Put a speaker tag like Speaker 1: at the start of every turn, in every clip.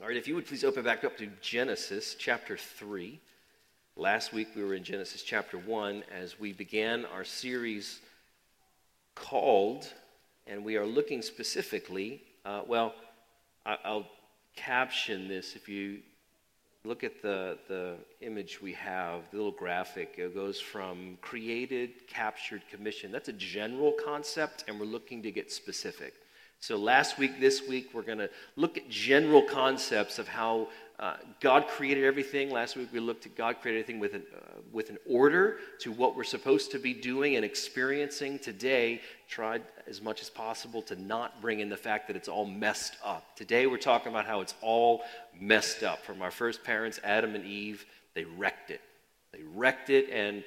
Speaker 1: All right, if you would please open back up to Genesis chapter 3. Last week we were in Genesis chapter 1 as we began our series called, and we are looking specifically, uh, well, I, will caption this if you look at the, the image we have, the little graphic. It goes from created, captured, commissioned. That's a general concept, and we're looking to get specific. So, last week, this week, we're going to look at general concepts of how uh, God created everything. Last week, we looked at God created everything with an, uh, with an order to what we're supposed to be doing and experiencing. Today, tried as much as possible to not bring in the fact that it's all messed up. Today, we're talking about how it's all messed up. From our first parents, Adam and Eve, they wrecked it. They wrecked it, and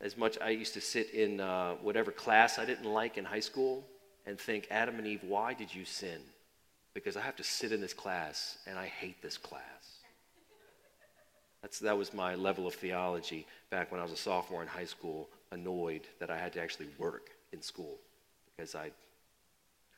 Speaker 1: as much I used to sit in uh, whatever class I didn't like in high school and think, Adam and Eve, why did you sin? Because I have to sit in this class and I hate this class. That's, that was my level of theology back when I was a sophomore in high school, annoyed that I had to actually work in school because I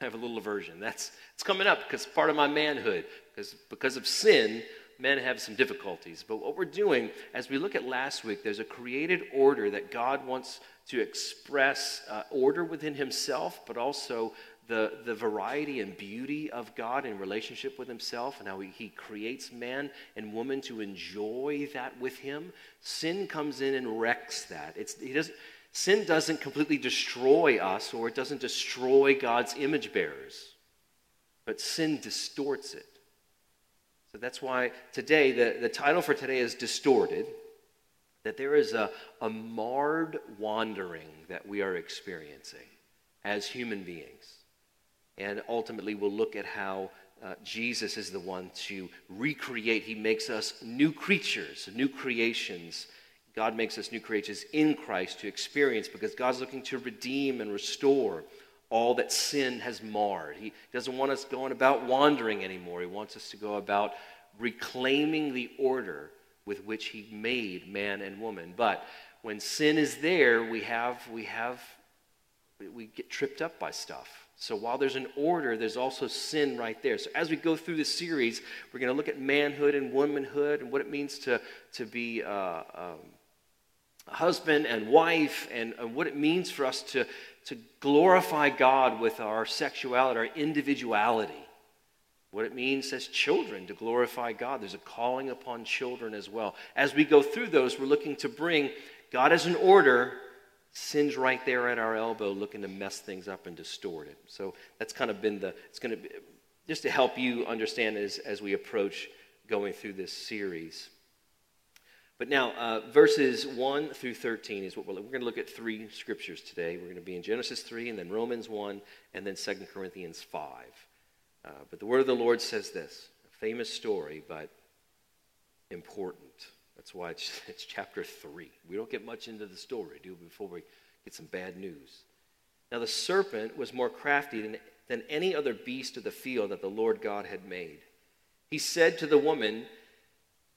Speaker 1: have a little aversion. That's it's coming up because part of my manhood, because because of sin, men have some difficulties. But what we're doing, as we look at last week, there's a created order that God wants to express uh, order within himself, but also the, the variety and beauty of God in relationship with himself and how he, he creates man and woman to enjoy that with him. Sin comes in and wrecks that. It's, he doesn't, sin doesn't completely destroy us or it doesn't destroy God's image bearers, but sin distorts it. So that's why today, the, the title for today is Distorted that there is a, a marred wandering that we are experiencing as human beings. And ultimately, we'll look at how uh, Jesus is the one to recreate. He makes us new creatures, new creations. God makes us new creatures in Christ to experience because God's looking to redeem and restore all that sin has marred. He doesn't want us going about wandering anymore. He wants us to go about reclaiming the order with which he made man and woman. But when sin is there, we have, we have, we get tripped up by stuff. So while there's an order, there's also sin right there. So as we go through this series, we're going to look at manhood and womanhood and what it means to, to be uh, um, a husband and wife and, and what it means for us to, to glorify God with our sexuality, our individuality what it means as children to glorify God. There's a calling upon children as well. As we go through those, we're looking to bring God as an order, sin's right there at our elbow, looking to mess things up and distort it. So that's kind of been the, it's going to be, just to help you understand as, as we approach going through this series. But now, uh, verses 1 through 13 is what we're, we're going to look at three scriptures today. We're going to be in Genesis 3, and then Romans 1, and then 2 Corinthians 5. Uh, but the word of the Lord says this a famous story, but important. That's why it's, it's chapter 3. We don't get much into the story, do we, before we get some bad news. Now, the serpent was more crafty than, than any other beast of the field that the Lord God had made. He said to the woman,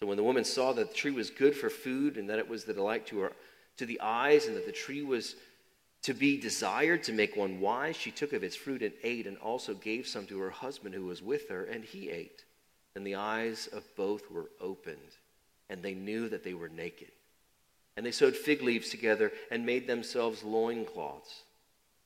Speaker 1: So when the woman saw that the tree was good for food, and that it was the delight to her to the eyes, and that the tree was to be desired to make one wise, she took of its fruit and ate, and also gave some to her husband who was with her, and he ate. And the eyes of both were opened, and they knew that they were naked. And they sewed fig leaves together and made themselves loincloths.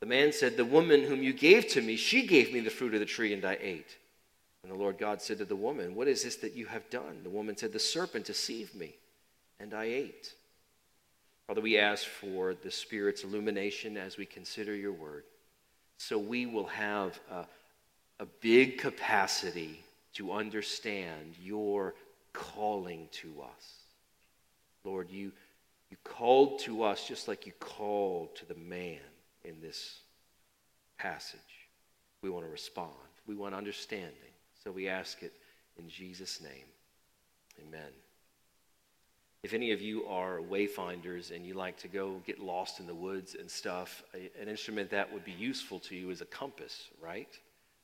Speaker 1: The man said, The woman whom you gave to me, she gave me the fruit of the tree, and I ate. And the Lord God said to the woman, What is this that you have done? The woman said, The serpent deceived me, and I ate. Father, we ask for the Spirit's illumination as we consider your word, so we will have a, a big capacity to understand your calling to us. Lord, you, you called to us just like you called to the man in this passage. We want to respond, we want understanding. So we ask it in Jesus' name. Amen. If any of you are wayfinders and you like to go get lost in the woods and stuff, an instrument that would be useful to you is a compass, right?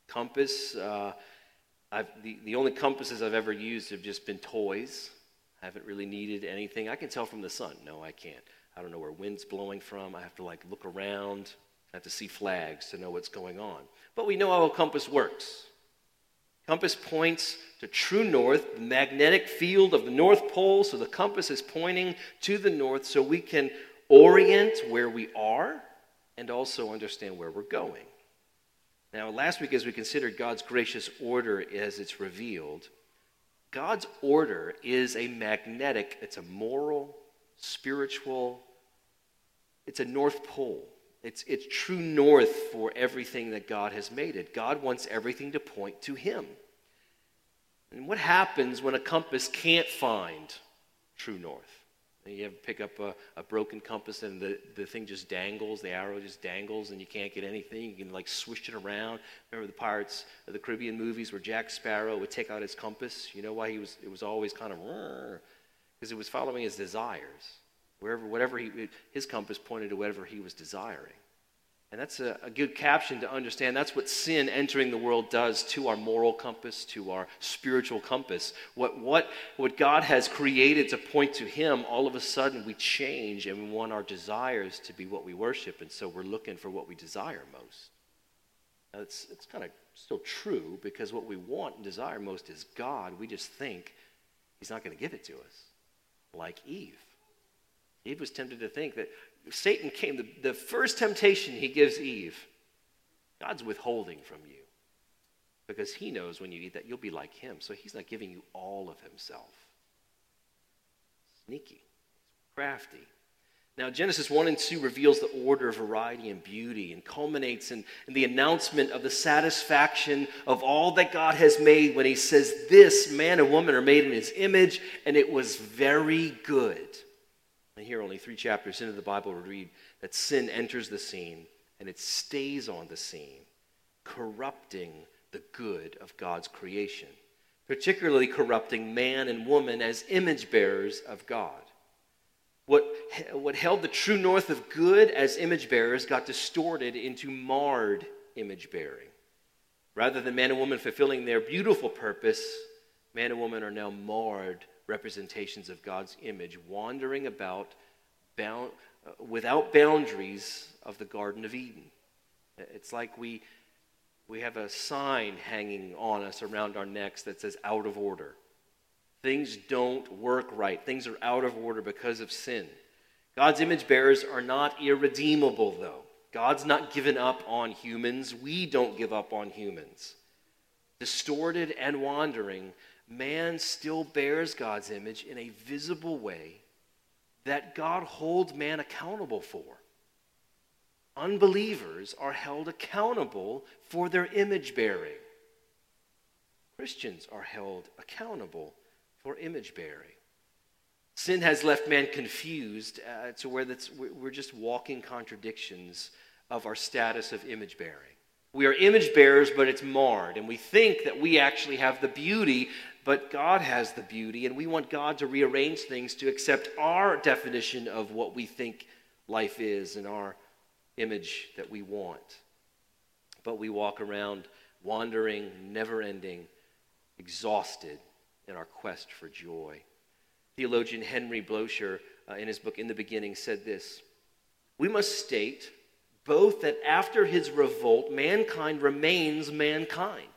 Speaker 1: Compass, uh, the, the only compasses I've ever used have just been toys. I haven't really needed anything. I can tell from the sun. No, I can't. I don't know where wind's blowing from. I have to like look around. I have to see flags to know what's going on. But we know how a compass works. Compass points to true north, the magnetic field of the North Pole, so the compass is pointing to the north so we can orient where we are and also understand where we're going. Now, last week, as we considered God's gracious order as it's revealed, God's order is a magnetic, it's a moral, spiritual, it's a North Pole. It's, it's true north for everything that God has made it. God wants everything to point to Him. And what happens when a compass can't find true north? You ever pick up a, a, broken compass and the, the thing just dangles, the arrow just dangles, and you can't get anything. You can like swish it around. Remember the Pirates of the Caribbean movies where Jack Sparrow would take out his compass? You know why he was, it was always kind of, because it was following his desires. Wherever, whatever he, his compass pointed to whatever he was desiring. And that's a, a, good caption to understand. That's what sin entering the world does to our moral compass, to our spiritual compass. What, what, what God has created to point to Him, all of a sudden we change and we want our desires to be what we worship. And so we're looking for what we desire most. Now, it's, it's kind of still true because what we want and desire most is God. We just think He's not going to give it to us, like Eve. Eve was tempted to think that Satan came, the, the first temptation he gives Eve, God's withholding from you because he knows when you eat that you'll be like him. So he's not giving you all of himself. Sneaky, crafty. Now, Genesis 1 and 2 reveals the order, of variety, and beauty and culminates in, in, the announcement of the satisfaction of all that God has made when he says, This man and woman are made in his image, and it was very good. And here, only three chapters into the Bible, we read that sin enters the scene and it stays on the scene, corrupting the good of God's creation, particularly corrupting man and woman as image bearers of God. What, what held the true north of good as image bearers got distorted into marred image bearing. Rather than man and woman fulfilling their beautiful purpose, man and woman are now marred representations of God's image, wandering about bound, uh, without boundaries of the Garden of Eden. It's like we, we have a sign hanging on us around our necks that says out of order. Things don't work right, things are out of order because of sin. God's image bearers are not irredeemable, though. God's not given up on humans. We don't give up on humans. Distorted and wandering, man still bears God's image in a visible way that God holds man accountable for. Unbelievers are held accountable for their image bearing. Christians are held accountable for image bearing. Sin has left man confused uh, to where that's, we're just walking contradictions of our status of image bearing. We are image bearers, but it's marred. And we think that we actually have the beauty, but God has the beauty. And we want God to rearrange things to accept our definition of what we think life is and our image that we want. But we walk around wandering, never ending, exhausted in our quest for joy. Theologian Henri Blocher, uh, in his book In the Beginning, said this We must state both that after his revolt, mankind remains mankind,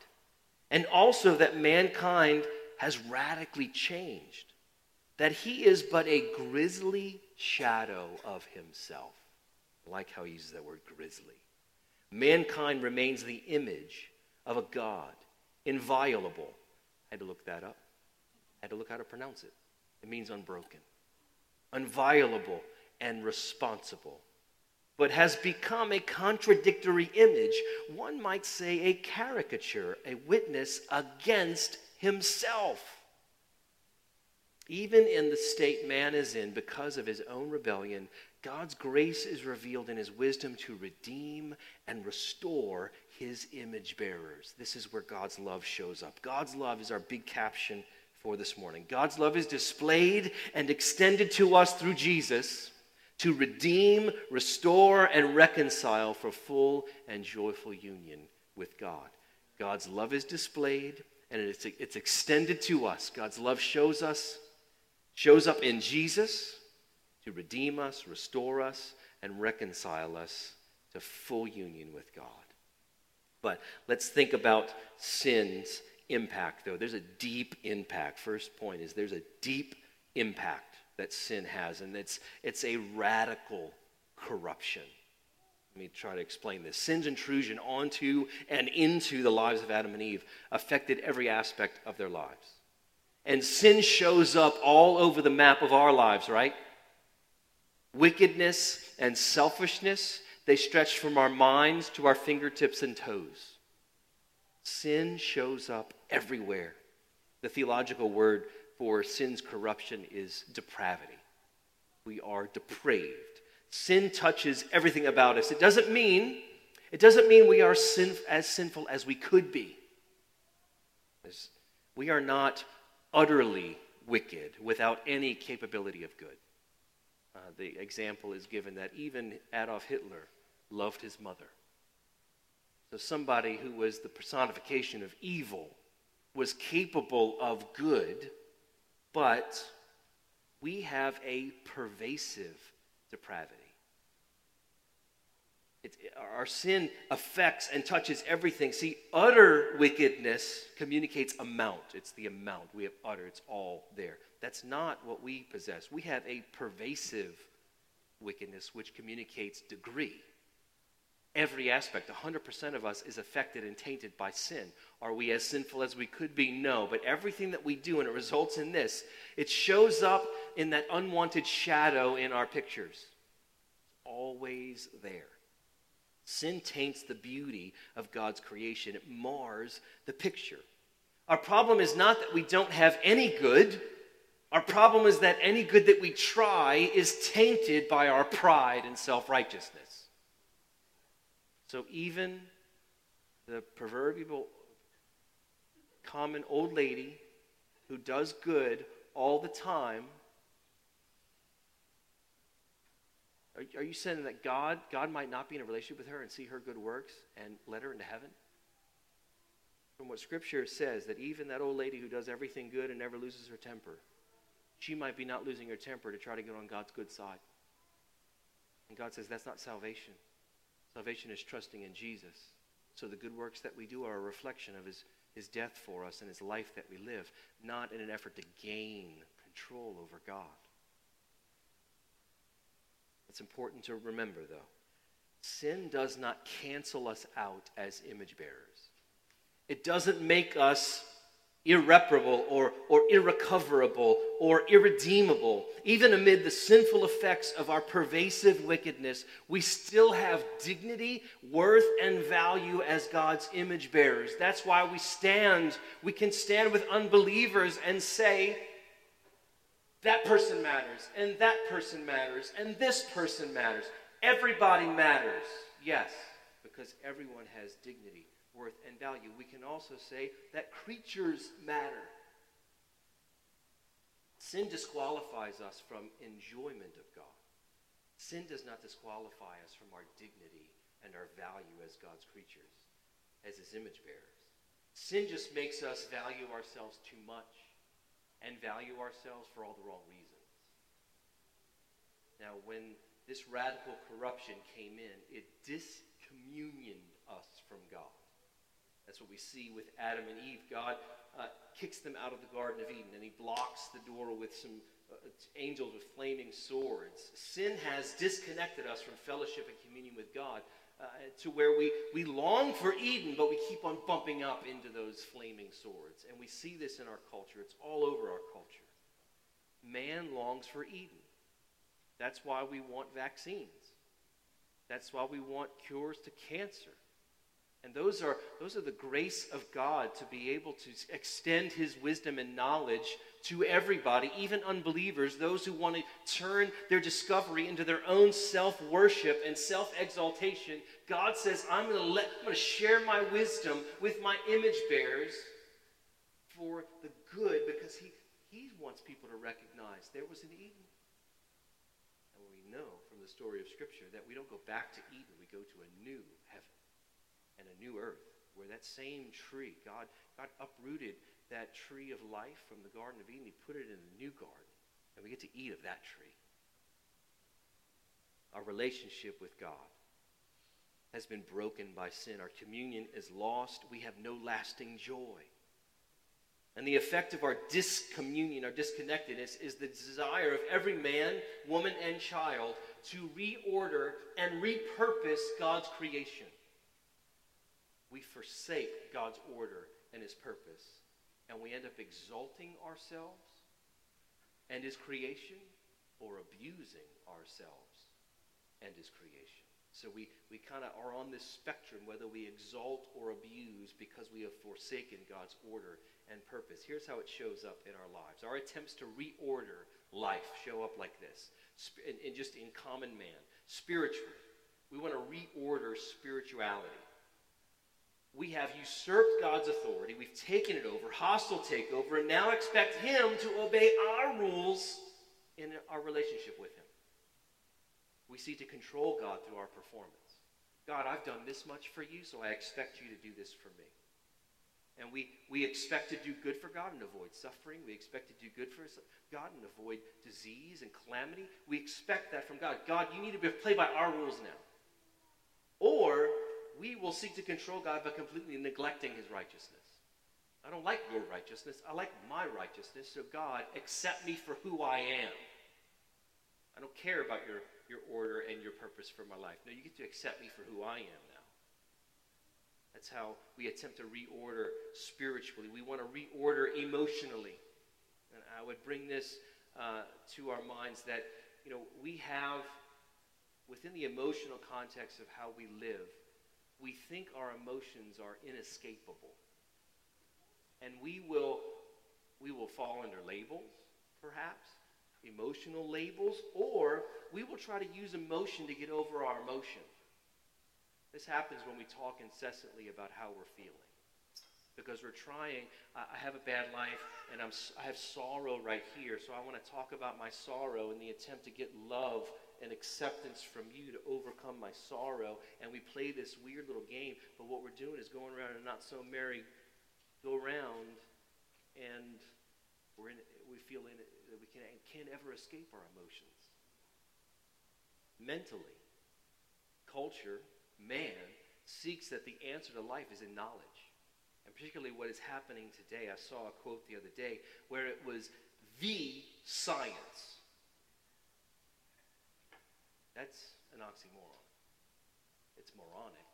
Speaker 1: and also that mankind has radically changed, that he is but a grisly shadow of himself. I like how he uses that word grisly. Mankind remains the image of a God, inviolable. I had to look that up. I had to look how to pronounce it. It means unbroken, unviolable, and responsible, but has become a contradictory image, one might say a caricature, a witness against himself. Even in the state man is in because of his own rebellion, God's grace is revealed in his wisdom to redeem and restore his image bearers. This is where God's love shows up. God's love is our big caption for this morning. God's love is displayed and extended to us through Jesus to redeem, restore, and reconcile for full and joyful union with God. God's love is displayed and it's, it's extended to us. God's love shows us, shows up in Jesus to redeem us, restore us, and reconcile us to full union with God. But let's think about sin's impact, though. There's a deep impact. First point is there's a deep impact that sin has, and it's, it's a radical corruption. Let me try to explain this. Sin's intrusion onto and into the lives of Adam and Eve affected every aspect of their lives. And sin shows up all over the map of our lives, right? wickedness, and selfishness, they stretch from our minds to our fingertips and toes. Sin shows up everywhere. The theological word for sin's corruption is depravity. We are depraved. Sin touches everything about us. It doesn't mean it doesn't mean we are sin, as sinful as we could be. We are not utterly wicked without any capability of good. Uh, the example is given that even Adolf Hitler loved his mother. So, somebody who was the personification of evil was capable of good, but we have a pervasive depravity. It, our sin affects and touches everything. See, utter wickedness communicates amount. It's the amount. We have utter, it's all there. That's not what we possess. We have a pervasive wickedness which communicates degree. Every aspect, 100% of us is affected and tainted by sin. Are we as sinful as we could be? No. But everything that we do, and it results in this, it shows up in that unwanted shadow in our pictures. It's always there. Sin taints the beauty of God's creation, it mars the picture. Our problem is not that we don't have any good. Our problem is that any good that we try is tainted by our pride and self righteousness. So even the proverbial common old lady who does good all the time. Are, you saying that God, God might not be in a relationship with her and see her good works and let her into heaven? From what Scripture says, that even that old lady who does everything good and never loses her temper, she might be not losing her temper to try to get on God's good side. And God says that's not salvation. Salvation is trusting in Jesus. So the good works that we do are a reflection of his, his death for us and his life that we live, not in an effort to gain control over God. It's important to remember, though. Sin does not cancel us out as image bearers. It doesn't make us irreparable or, or irrecoverable or irredeemable. Even amid the sinful effects of our pervasive wickedness, we still have dignity, worth, and value as God's image bearers. That's why we stand, we can stand with unbelievers and say, that person matters, and that person matters, and this person matters. Everybody matters, yes, because everyone has dignity worth, and value. We can also say that creatures matter. Sin disqualifies us from enjoyment of God. Sin does not disqualify us from our dignity and our value as God's creatures, as his image bearers. Sin just makes us value ourselves too much and value ourselves for all the wrong reasons. Now, when this radical corruption came in, it discommunioned us from God. That's what we see with Adam and Eve. God uh, kicks them out of the Garden of Eden and he blocks the door with some uh, angels with flaming swords. Sin has disconnected us from fellowship and communion with God uh, to where we, we long for Eden, but we keep on bumping up into those flaming swords. And we see this in our culture, it's all over our culture. Man longs for Eden. That's why we want vaccines. That's why we want cures to cancer. And those are, those are the grace of God to be able to extend his wisdom and knowledge to everybody, even unbelievers, those who want to turn their discovery into their own self worship and self exaltation. God says, I'm going to let, I'm going to share my wisdom with my image bearers for the good because he, he wants people to recognize there was an Eden. And we know from the story of Scripture that we don't go back to Eden, we go to a new and a new earth where that same tree, God, God uprooted that tree of life from the Garden of Eden. He put it in a new garden, and we get to eat of that tree. Our relationship with God has been broken by sin. Our communion is lost. We have no lasting joy. And the effect of our discommunion, our disconnectedness, is the desire of every man, woman, and child to reorder and repurpose God's creation we forsake God's order and his purpose, and we end up exalting ourselves and his creation or abusing ourselves and his creation. So we, we kind of are on this spectrum whether we exalt or abuse because we have forsaken God's order and purpose. Here's how it shows up in our lives. Our attempts to reorder life show up like this, and, in just in common man. Spiritually, we want to reorder spirituality we have usurped God's authority, we've taken it over, hostile takeover, and now expect Him to obey our rules in our relationship with Him. We seek to control God through our performance. God, I've done this much for you, so I expect you to do this for me. And we, we expect to do good for God and avoid suffering. We expect to do good for God and avoid disease and calamity. We expect that from God. God, you need to play by our rules now. Or we will seek to control God by completely neglecting his righteousness. I don't like your righteousness. I like my righteousness. So, God, accept me for who I am. I don't care about your, your order and your purpose for my life. No, you get to accept me for who I am now. That's how we attempt to reorder spiritually. We want to reorder emotionally. And I would bring this uh, to our minds that, you know, we have, within the emotional context of how we live, we think our emotions are inescapable. And we will, we will fall under labels, perhaps, emotional labels, or we will try to use emotion to get over our emotion. This happens when we talk incessantly about how we're feeling. Because we're trying, I have a bad life and I'm, I have sorrow right here, so I want to talk about my sorrow in the attempt to get love and acceptance from you to overcome my sorrow. And we play this weird little game, but what we're doing is going around and not so merry go around, and we're in, we feel in it, that we can, can't ever escape our emotions. Mentally, culture, man, seeks that the answer to life is in knowledge. And particularly what is happening today. I saw a quote the other day where it was the science that's an oxymoron. It's moronic.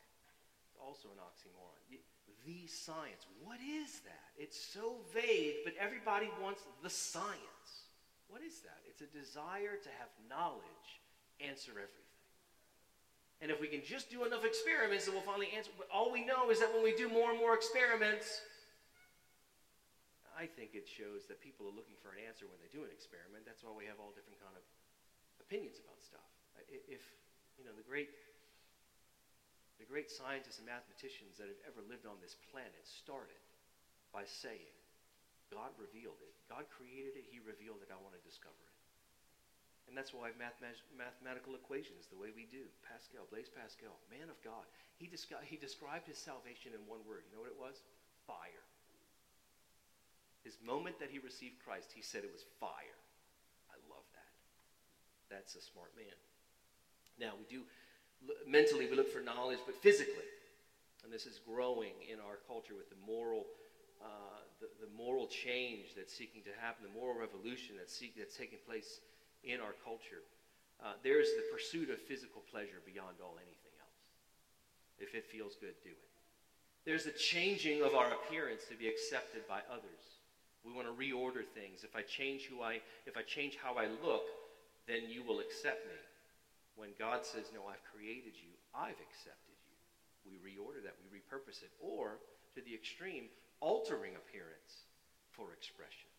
Speaker 1: Also an oxymoron. The science. What is that? It's so vague, but everybody wants the science. What is that? It's a desire to have knowledge answer everything. And if we can just do enough experiments, then we'll finally answer. But all we know is that when we do more and more experiments, I think it shows that people are looking for an answer when they do an experiment. That's why we have all different kind of opinions about stuff if, you know, the great, the great scientists and mathematicians that have ever lived on this planet started by saying, God revealed it. God created it. He revealed it. I want to discover it. And that's why mathematical equations the way we do. Pascal, Blaise Pascal, man of God. He, he described his salvation in one word. You know what it was? Fire. His moment that he received Christ, he said it was fire. I love that. That's a smart man. Now, we do, mentally, we look for knowledge, but physically, and this is growing in our culture with the moral, uh, the, the, moral change that's seeking to happen, the moral revolution that's, seek, that's taking place in our culture. Uh, there's the pursuit of physical pleasure beyond all anything else. If it feels good, do it. There's the changing of our appearance to be accepted by others. We want to reorder things. If I change who I, if I change how I look, then you will accept me. When God says, No, I've created you, I've accepted you. We reorder that, we repurpose it. Or, to the extreme, altering appearance for expression,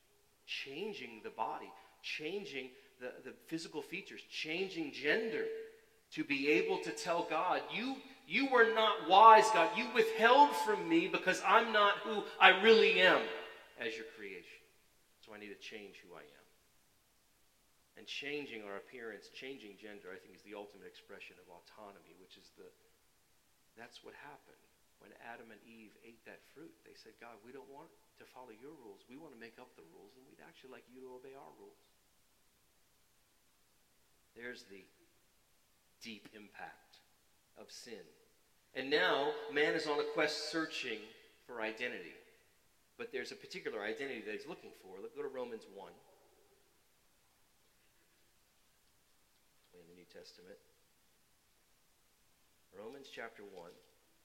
Speaker 1: changing the body, changing the, the physical features, changing gender to be able to tell God, you, you were not wise, God. You withheld from me because I'm not who I really am as your creation. So I need to change who I am. And changing our appearance, changing gender, I think is the ultimate expression of autonomy, which is the, that's what happened when Adam and Eve ate that fruit. They said, God, we don't want to follow your rules. We want to make up the rules, and we'd actually like you to obey our rules. There's the deep impact of sin. And now man is on a quest searching for identity. But there's a particular identity that he's looking for. Let's go to Romans 1. In the New Testament. Romans chapter 1,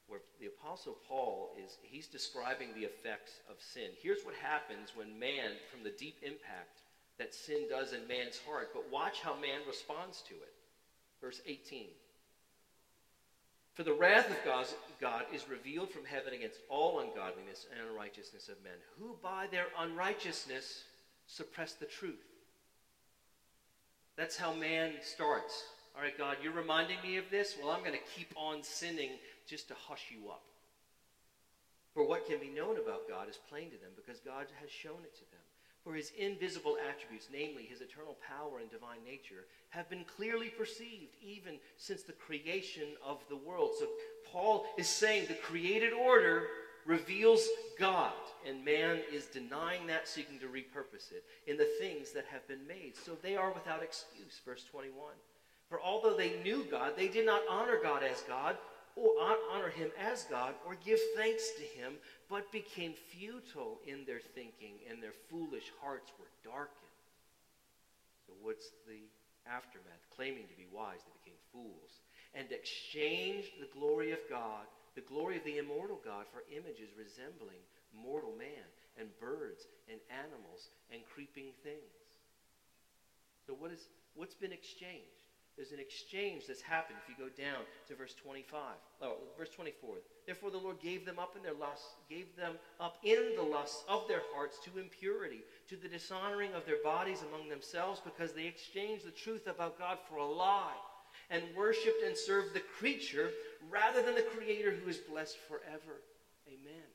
Speaker 1: where the Apostle Paul is, he's describing the effects of sin. Here's what happens when man, from the deep impact that sin does in man's heart, but watch how man responds to it. Verse 18. For the wrath of God is revealed from heaven against all ungodliness and unrighteousness of men, who by their unrighteousness suppress the truth. That's how man starts. All right, God, you're reminding me of this? Well, I'm going to keep on sinning just to hush you up. For what can be known about God is plain to them because God has shown it to them. For his invisible attributes, namely his eternal power and divine nature, have been clearly perceived even since the creation of the world. So Paul is saying the created order reveals God, and man is denying that, seeking to repurpose it in the things that have been made. So they are without excuse. Verse 21. For although they knew God, they did not honor God as God, or honor him as God, or give thanks to him, but became futile in their thinking, and their foolish hearts were darkened. So, what's the aftermath? Claiming to be wise, they became fools, and exchanged the glory of God, the glory of the immortal God, for images resembling mortal man, and birds, and animals, and creeping things. So, what is, what's been exchanged? There's an exchange that's happened if you go down to verse 25. Oh, verse 24. Therefore the Lord gave them up in their lust, gave them up in the lusts of their hearts to impurity, to the dishonoring of their bodies among themselves, because they exchanged the truth about God for a lie, and worshipped and served the creature rather than the Creator who is blessed forever. Amen.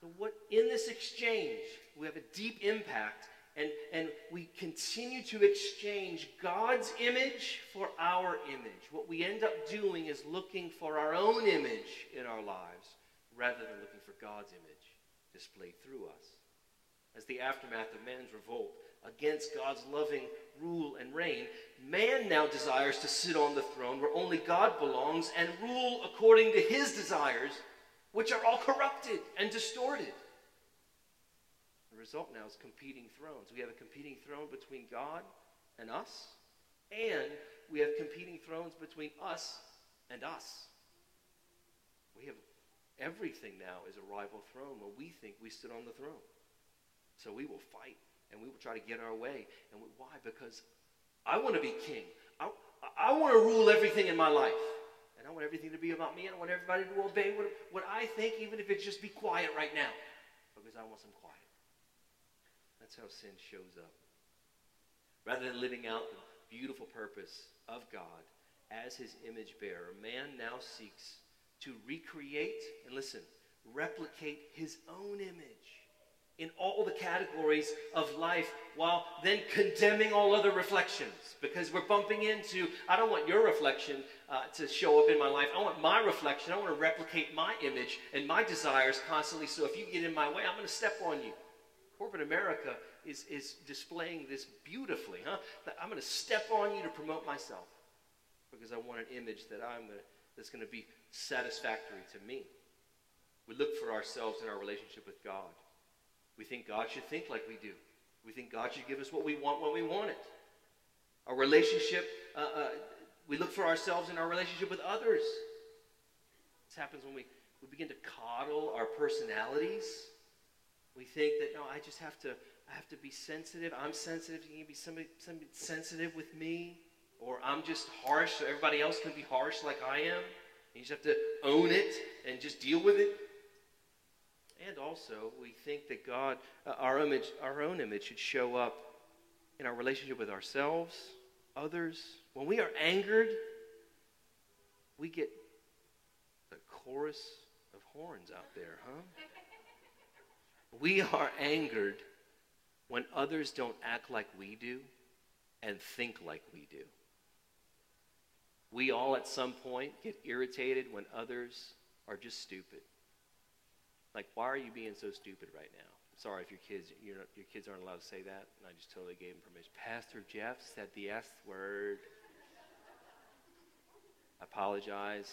Speaker 1: So what in this exchange, we have a deep impact and, and we continue to exchange God's image for our image. What we end up doing is looking for our own image in our lives rather than looking for God's image displayed through us. As the aftermath of man's revolt against God's loving rule and reign, man now desires to sit on the throne where only God belongs and rule according to his desires, which are all corrupted and distorted result now is competing thrones. We have a competing throne between God and us, and we have competing thrones between us and us. We have everything now is a rival throne where we think we sit on the throne. So we will fight and we will try to get our way. And we, why? Because I want to be king. I, I want to rule everything in my life. And I want everything to be about me. And I want everybody to obey what, what I think, even if it's just be quiet right now. Because I want some quiet. That's how sin shows up. Rather than living out the beautiful purpose of God as his image bearer, man now seeks to recreate and listen, replicate his own image in all the categories of life while then condemning all other reflections. Because we're bumping into i don't want your reflection uh, to show up in my life. I want my reflection. I want to replicate my image and my desires constantly. So if you get in my way i'm going to step on you corporate America is, is displaying this beautifully, huh? I'm going to step on you to promote myself because I want an image that I'm gonna, that's going to be satisfactory to me. We look for ourselves in our relationship with God. We think God should think like we do. We think God should give us what we want when we want it. Our relationship, uh, uh, we look for ourselves in our relationship with others. This happens when we, we begin to coddle our personalities We think that no, I just have to I have to be sensitive. I'm sensitive. You can be somebody, somebody sensitive with me, or I'm just harsh, so everybody else can be harsh like I am. You just have to own it and just deal with it. And also, we think that God, uh, our image, our own image, should show up in our relationship with ourselves, others. When we are angered, we get the chorus of horns out there, huh? We are angered when others don't act like we do and think like we do. We all at some point get irritated when others are just stupid. Like, why are you being so stupid right now? Sorry if your kids your kids aren't allowed to say that, and I just totally gave them permission. Pastor Jeff said the S word. I apologize.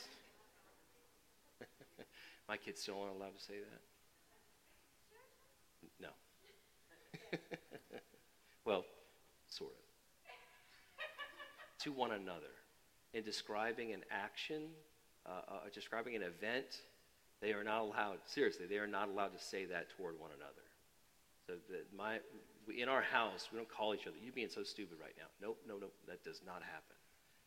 Speaker 1: My kids still aren't allowed to say that. No. well, sort of. to one another in describing an action, uh, uh, describing an event, they are not allowed, seriously, they are not allowed to say that toward one another. So my, in our house, we don't call each other, you're being so stupid right now. Nope, no, no, that does not happen.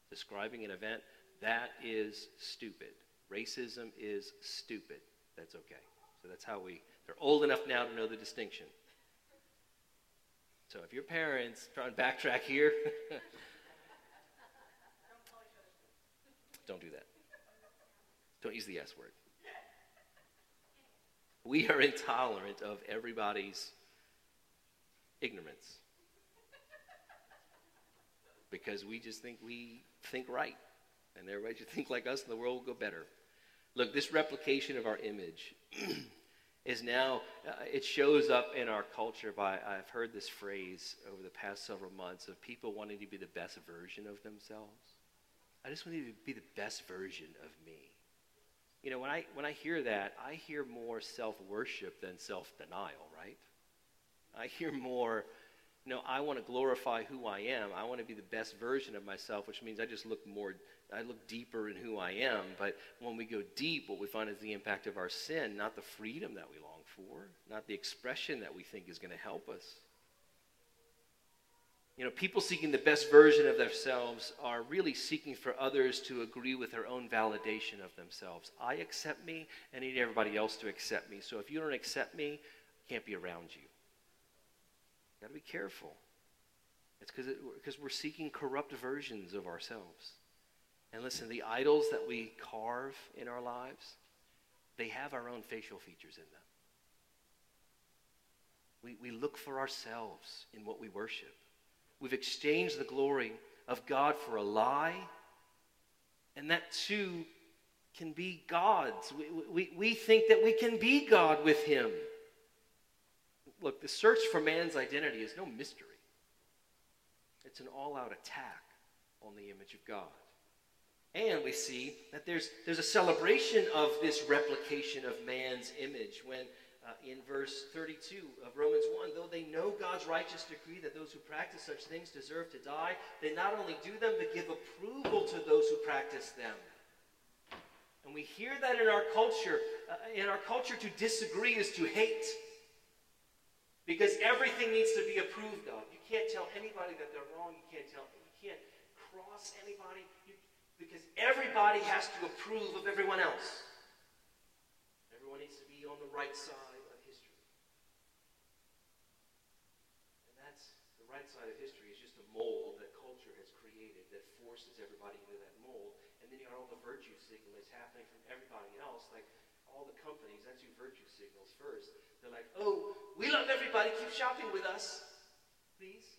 Speaker 1: Describing an event, that is stupid. Racism is stupid. That's okay. So that's how we, they're old enough now to know the distinction. So if your parents, trying to backtrack here, don't do that. Don't use the S word. We are intolerant of everybody's ignorance because we just think we think right and everybody should think like us and the world will go better. Look, this replication of our image is now, uh, it shows up in our culture by, I've heard this phrase over the past several months of people wanting to be the best version of themselves. I just want to be the best version of me. You know, when I, when I hear that, I hear more self worship than self denial, right? I hear more, you know, I want to glorify who I am. I want to be the best version of myself, which means I just look more, I look deeper in who I am. But when we go deep, what we find is the impact of our sin, not the freedom that we long for, not the expression that we think is going to help us. You know, people seeking the best version of themselves are really seeking for others to agree with their own validation of themselves. I accept me, and I need everybody else to accept me. So if you don't accept me, I can't be around you. Got to be careful. It's because we're seeking corrupt versions of ourselves. And listen, the idols that we carve in our lives, they have our own facial features in them. We, we look for ourselves in what we worship. We've exchanged the glory of God for a lie, and that too can be God's. We, we, we think that we can be God with Him. Look, the search for man's identity is no mystery, it's an all out attack on the image of God. And we see that there's, there's a celebration of this replication of man's image when uh, in verse 32 of Romans 1. Though they know God's righteous decree that those who practice such things deserve to die, they not only do them, but give approval to those who practice them. And we hear that in our culture. Uh, in our culture, to disagree is to hate. Because everything needs to be approved of. You can't tell anybody that they're wrong. You can't tell, you can't cross anybody. Because everybody has to approve of everyone else. Everyone needs to be on the right side. Of history. And that's the right side of history is just a mold that culture has created that forces everybody into that mold. And then you got all the virtue signal that's happening from everybody else. Like all the companies, that's your virtue signals first. They're like, oh, we love everybody. Keep shopping with us, please.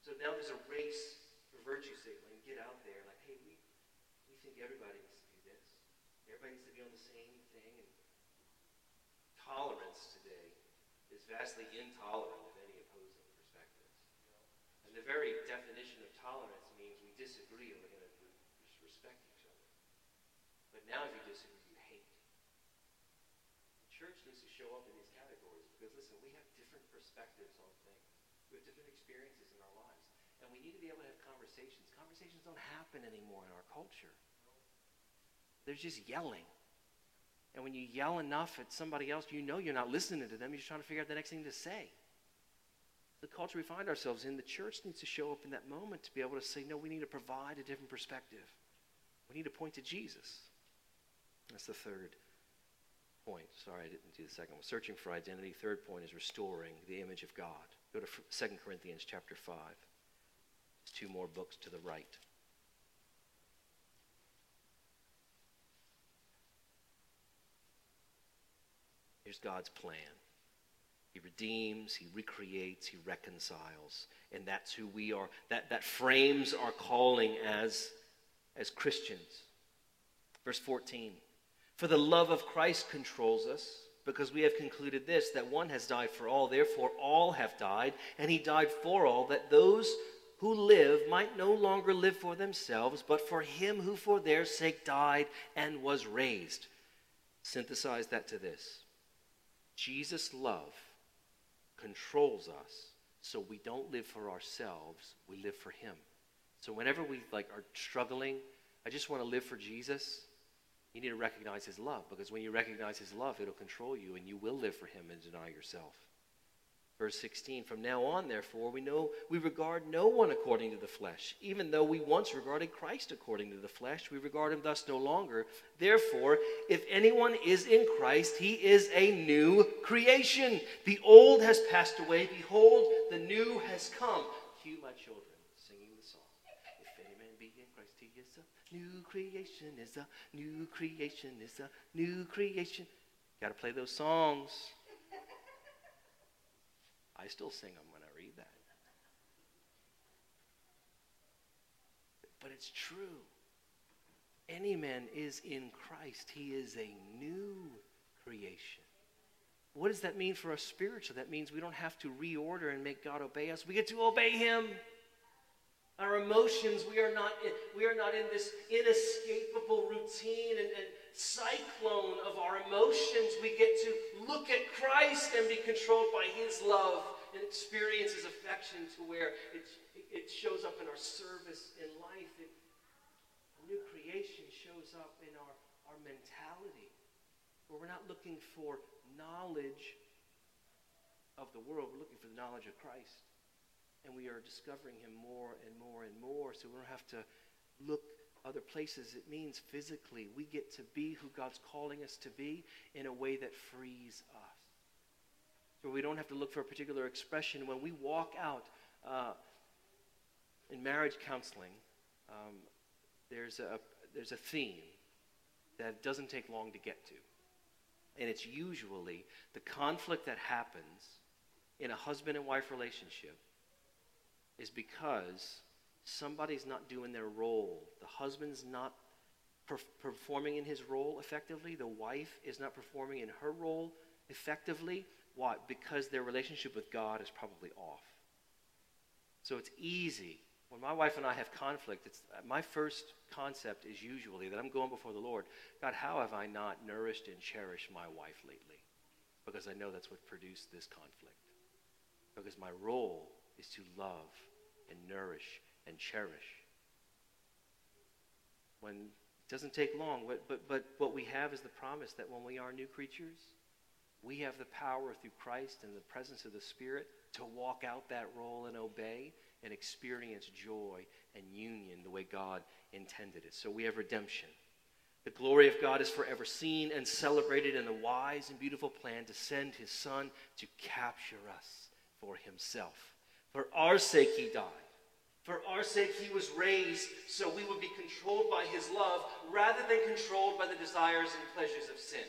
Speaker 1: So now there's a race for virtue signaling. Get out there. Like, hey, we, we think everybody needs to do this. Everybody needs to be on the same thing. And tolerance today is vastly intolerant of any opposing perspectives. And the very definition of tolerance means we disagree and we're going to respect each other. But now if you disagree, you hate. The church needs to show up in these categories because, listen, we have different perspectives on things. We have different experiences in our lives. And we need to be able to have conversations. Conversations don't happen anymore in our culture. They're just yelling. And when you yell enough at somebody else, you know you're not listening to them. You're just trying to figure out the next thing to say. The culture we find ourselves in, the church needs to show up in that moment to be able to say, no, we need to provide a different perspective. We need to point to Jesus. That's the third point. Sorry, I didn't do the second one. Searching for identity. Third point is restoring the image of God. Go to 2 Corinthians chapter 5. There's two more books to the right. Here's God's plan. He redeems, he recreates, he reconciles. And that's who we are. That, that frames our calling as, as Christians. Verse 14 For the love of Christ controls us, because we have concluded this that one has died for all, therefore all have died, and he died for all, that those who live might no longer live for themselves, but for him who for their sake died and was raised. Synthesize that to this Jesus' love controls us so we don't live for ourselves, we live for him. So whenever we like are struggling, I just want to live for Jesus, you need to recognize his love because when you recognize his love, it'll control you and you will live for him and deny yourself. Verse 16, from now on, therefore, we know we regard no one according to the flesh. Even though we once regarded Christ according to the flesh, we regard him thus no longer. Therefore, if anyone is in Christ, he is a new creation. The old has passed away. Behold, the new has come. Cue my children singing the song. If any man be in Christ, he is a new creation, is a new creation, is a new creation. Got to play those songs. I still sing them when I read that. But it's true. Any man is in Christ, he is a new creation. What does that mean for us spiritually? That means we don't have to reorder and make God obey us. We get to obey him. Our emotions, we are not in, we are not in this inescapable routine and, and cyclone of our emotions. We get to look at Christ and be controlled by his love and experience his affection to where it, it shows up in our service in life. It, new creation shows up in our, our mentality, where we're not looking for knowledge of the world, we're looking for the knowledge of Christ and we are discovering him more and more and more. So we don't have to look other places. It means physically we get to be who God's calling us to be in a way that frees us. So we don't have to look for a particular expression. When we walk out uh, in marriage counseling, um, there's, a, there's a theme that doesn't take long to get to. And it's usually the conflict that happens in a husband and wife relationship is because somebody's not doing their role. The husband's not per- performing in his role effectively. The wife is not performing in her role effectively. Why? Because their relationship with God is probably off. So it's easy. When my wife and I have conflict, it's, my first concept is usually that I'm going before the Lord. God, how have I not nourished and cherished my wife lately? Because I know that's what produced this conflict. Because my role is to love and nourish and cherish. When it doesn't take long, but, but, but what we have is the promise that when we are new creatures, we have the power through Christ and the presence of the Spirit to walk out that role and obey and experience joy and union the way God intended it. So we have redemption. The glory of God is forever seen and celebrated in the wise and beautiful plan to send his Son to capture us for himself. For our sake, he died. For our sake, he was raised so we would be controlled by his love rather than controlled by the desires and pleasures of sin.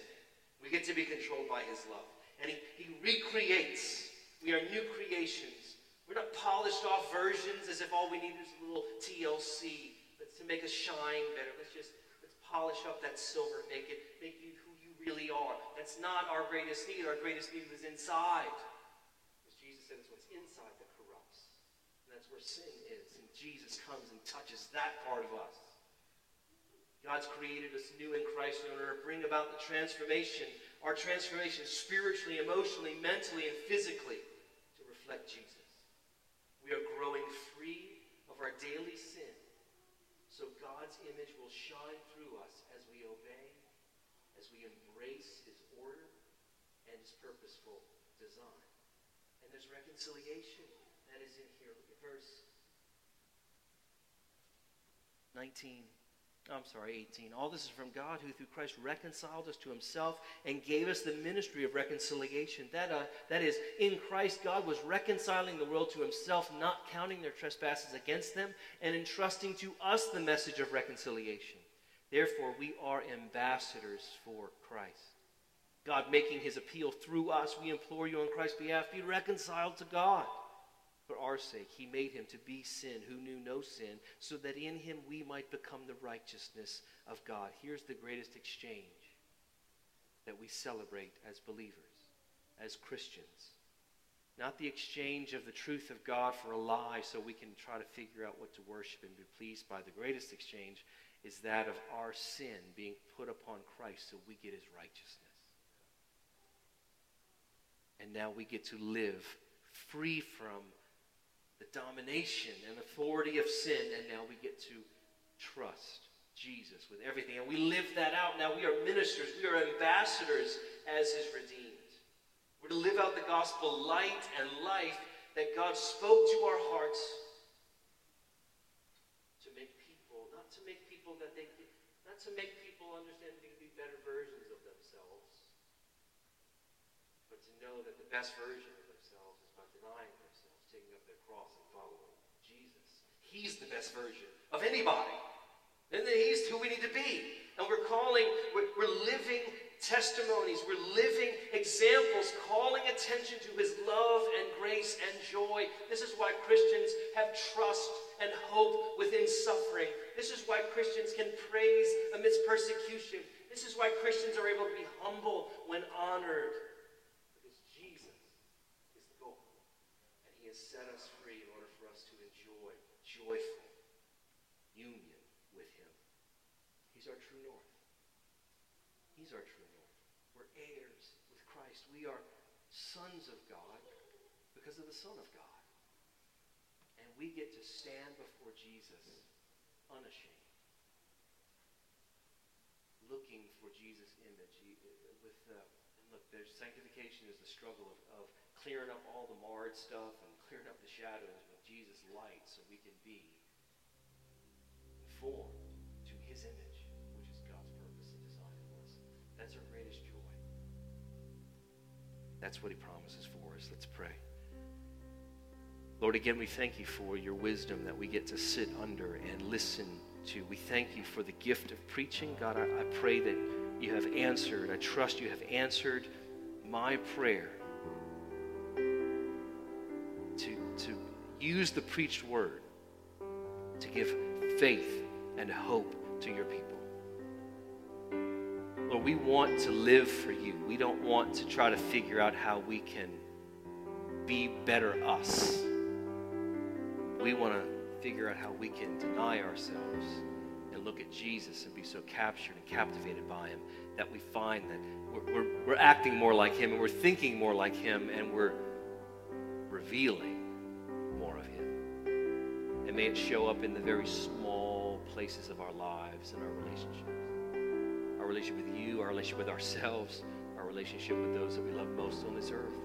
Speaker 1: We get to be controlled by his love. And he, he recreates. We are new creations. We're not polished off versions as if all we need is a little TLC to make us shine better. Let's just let's polish up that silver, make it make you who you really are. That's not our greatest need. Our greatest need is inside. As Jesus said, it's what's inside that corrupts. And that's where sin Jesus comes and touches that part of us. God's created us new in Christ in order to bring about the transformation, our transformation spiritually, emotionally, mentally, and physically to reflect Jesus. We are growing free of our daily sin so God's image will shine through us as we obey, as we embrace his order and his purposeful design. And there's reconciliation that is in here. Verse 19. I'm sorry, 18. All this is from God who through Christ reconciled us to himself and gave us the ministry of reconciliation. That, uh, that is, in Christ, God was reconciling the world to himself, not counting their trespasses against them, and entrusting to us the message of reconciliation. Therefore, we are ambassadors for Christ. God making his appeal through us, we implore you on Christ's behalf, be reconciled to God. For our sake, he made him to be sin who knew no sin, so that in him we might become the righteousness of God. Here's the greatest exchange that we celebrate as believers, as Christians. Not the exchange of the truth of God for a lie so we can try to figure out what to worship and be pleased by. The greatest exchange is that of our sin being put upon Christ so we get his righteousness. And now we get to live free from the domination and authority of sin, and now we get to trust Jesus with everything. And we live that out. Now we are ministers, we are ambassadors as his redeemed. We're to live out the gospel light and life that God spoke to our hearts to make people, not to make people that they, not to make people understand they can be better versions of themselves, but to know that the best version of themselves is by denying taking up their cross and following Jesus. He's the best version of anybody. And then he's who we need to be. And we're calling, we're, we're living testimonies, we're living examples, calling attention to his love and grace and joy. This is why Christians have trust and hope within suffering. This is why Christians can praise amidst persecution. This is why Christians are able to be humble when honored. Set us free in order for us to enjoy joyful union with Him. He's our true north. He's our true north. We're heirs with Christ. We are sons of God because of the Son of God. And we get to stand before Jesus unashamed, looking for Jesus' image. With uh, look, there's sanctification is the struggle of, of clearing up all the marred stuff and up the shadows with Jesus' light so we can be formed to his image, which is God's purpose and design for us. That's our greatest joy. That's what he promises for us. Let's pray. Lord, again, we thank you for your wisdom that we get to sit under and listen to. We thank you for the gift of preaching. God, I, I pray that you have answered. I trust you have answered my prayer use the preached word to give faith and hope to your people. Lord, we want to live for you. We don't want to try to figure out how we can be better us. We want to figure out how we can deny ourselves and look at Jesus and be so captured and captivated by him that we find that we're, we're, we're acting more like him and we're thinking more like him and we're revealing and may it show up in the very small places of our lives and our relationships. Our relationship with you, our relationship with ourselves, our relationship with those that we love most on this earth.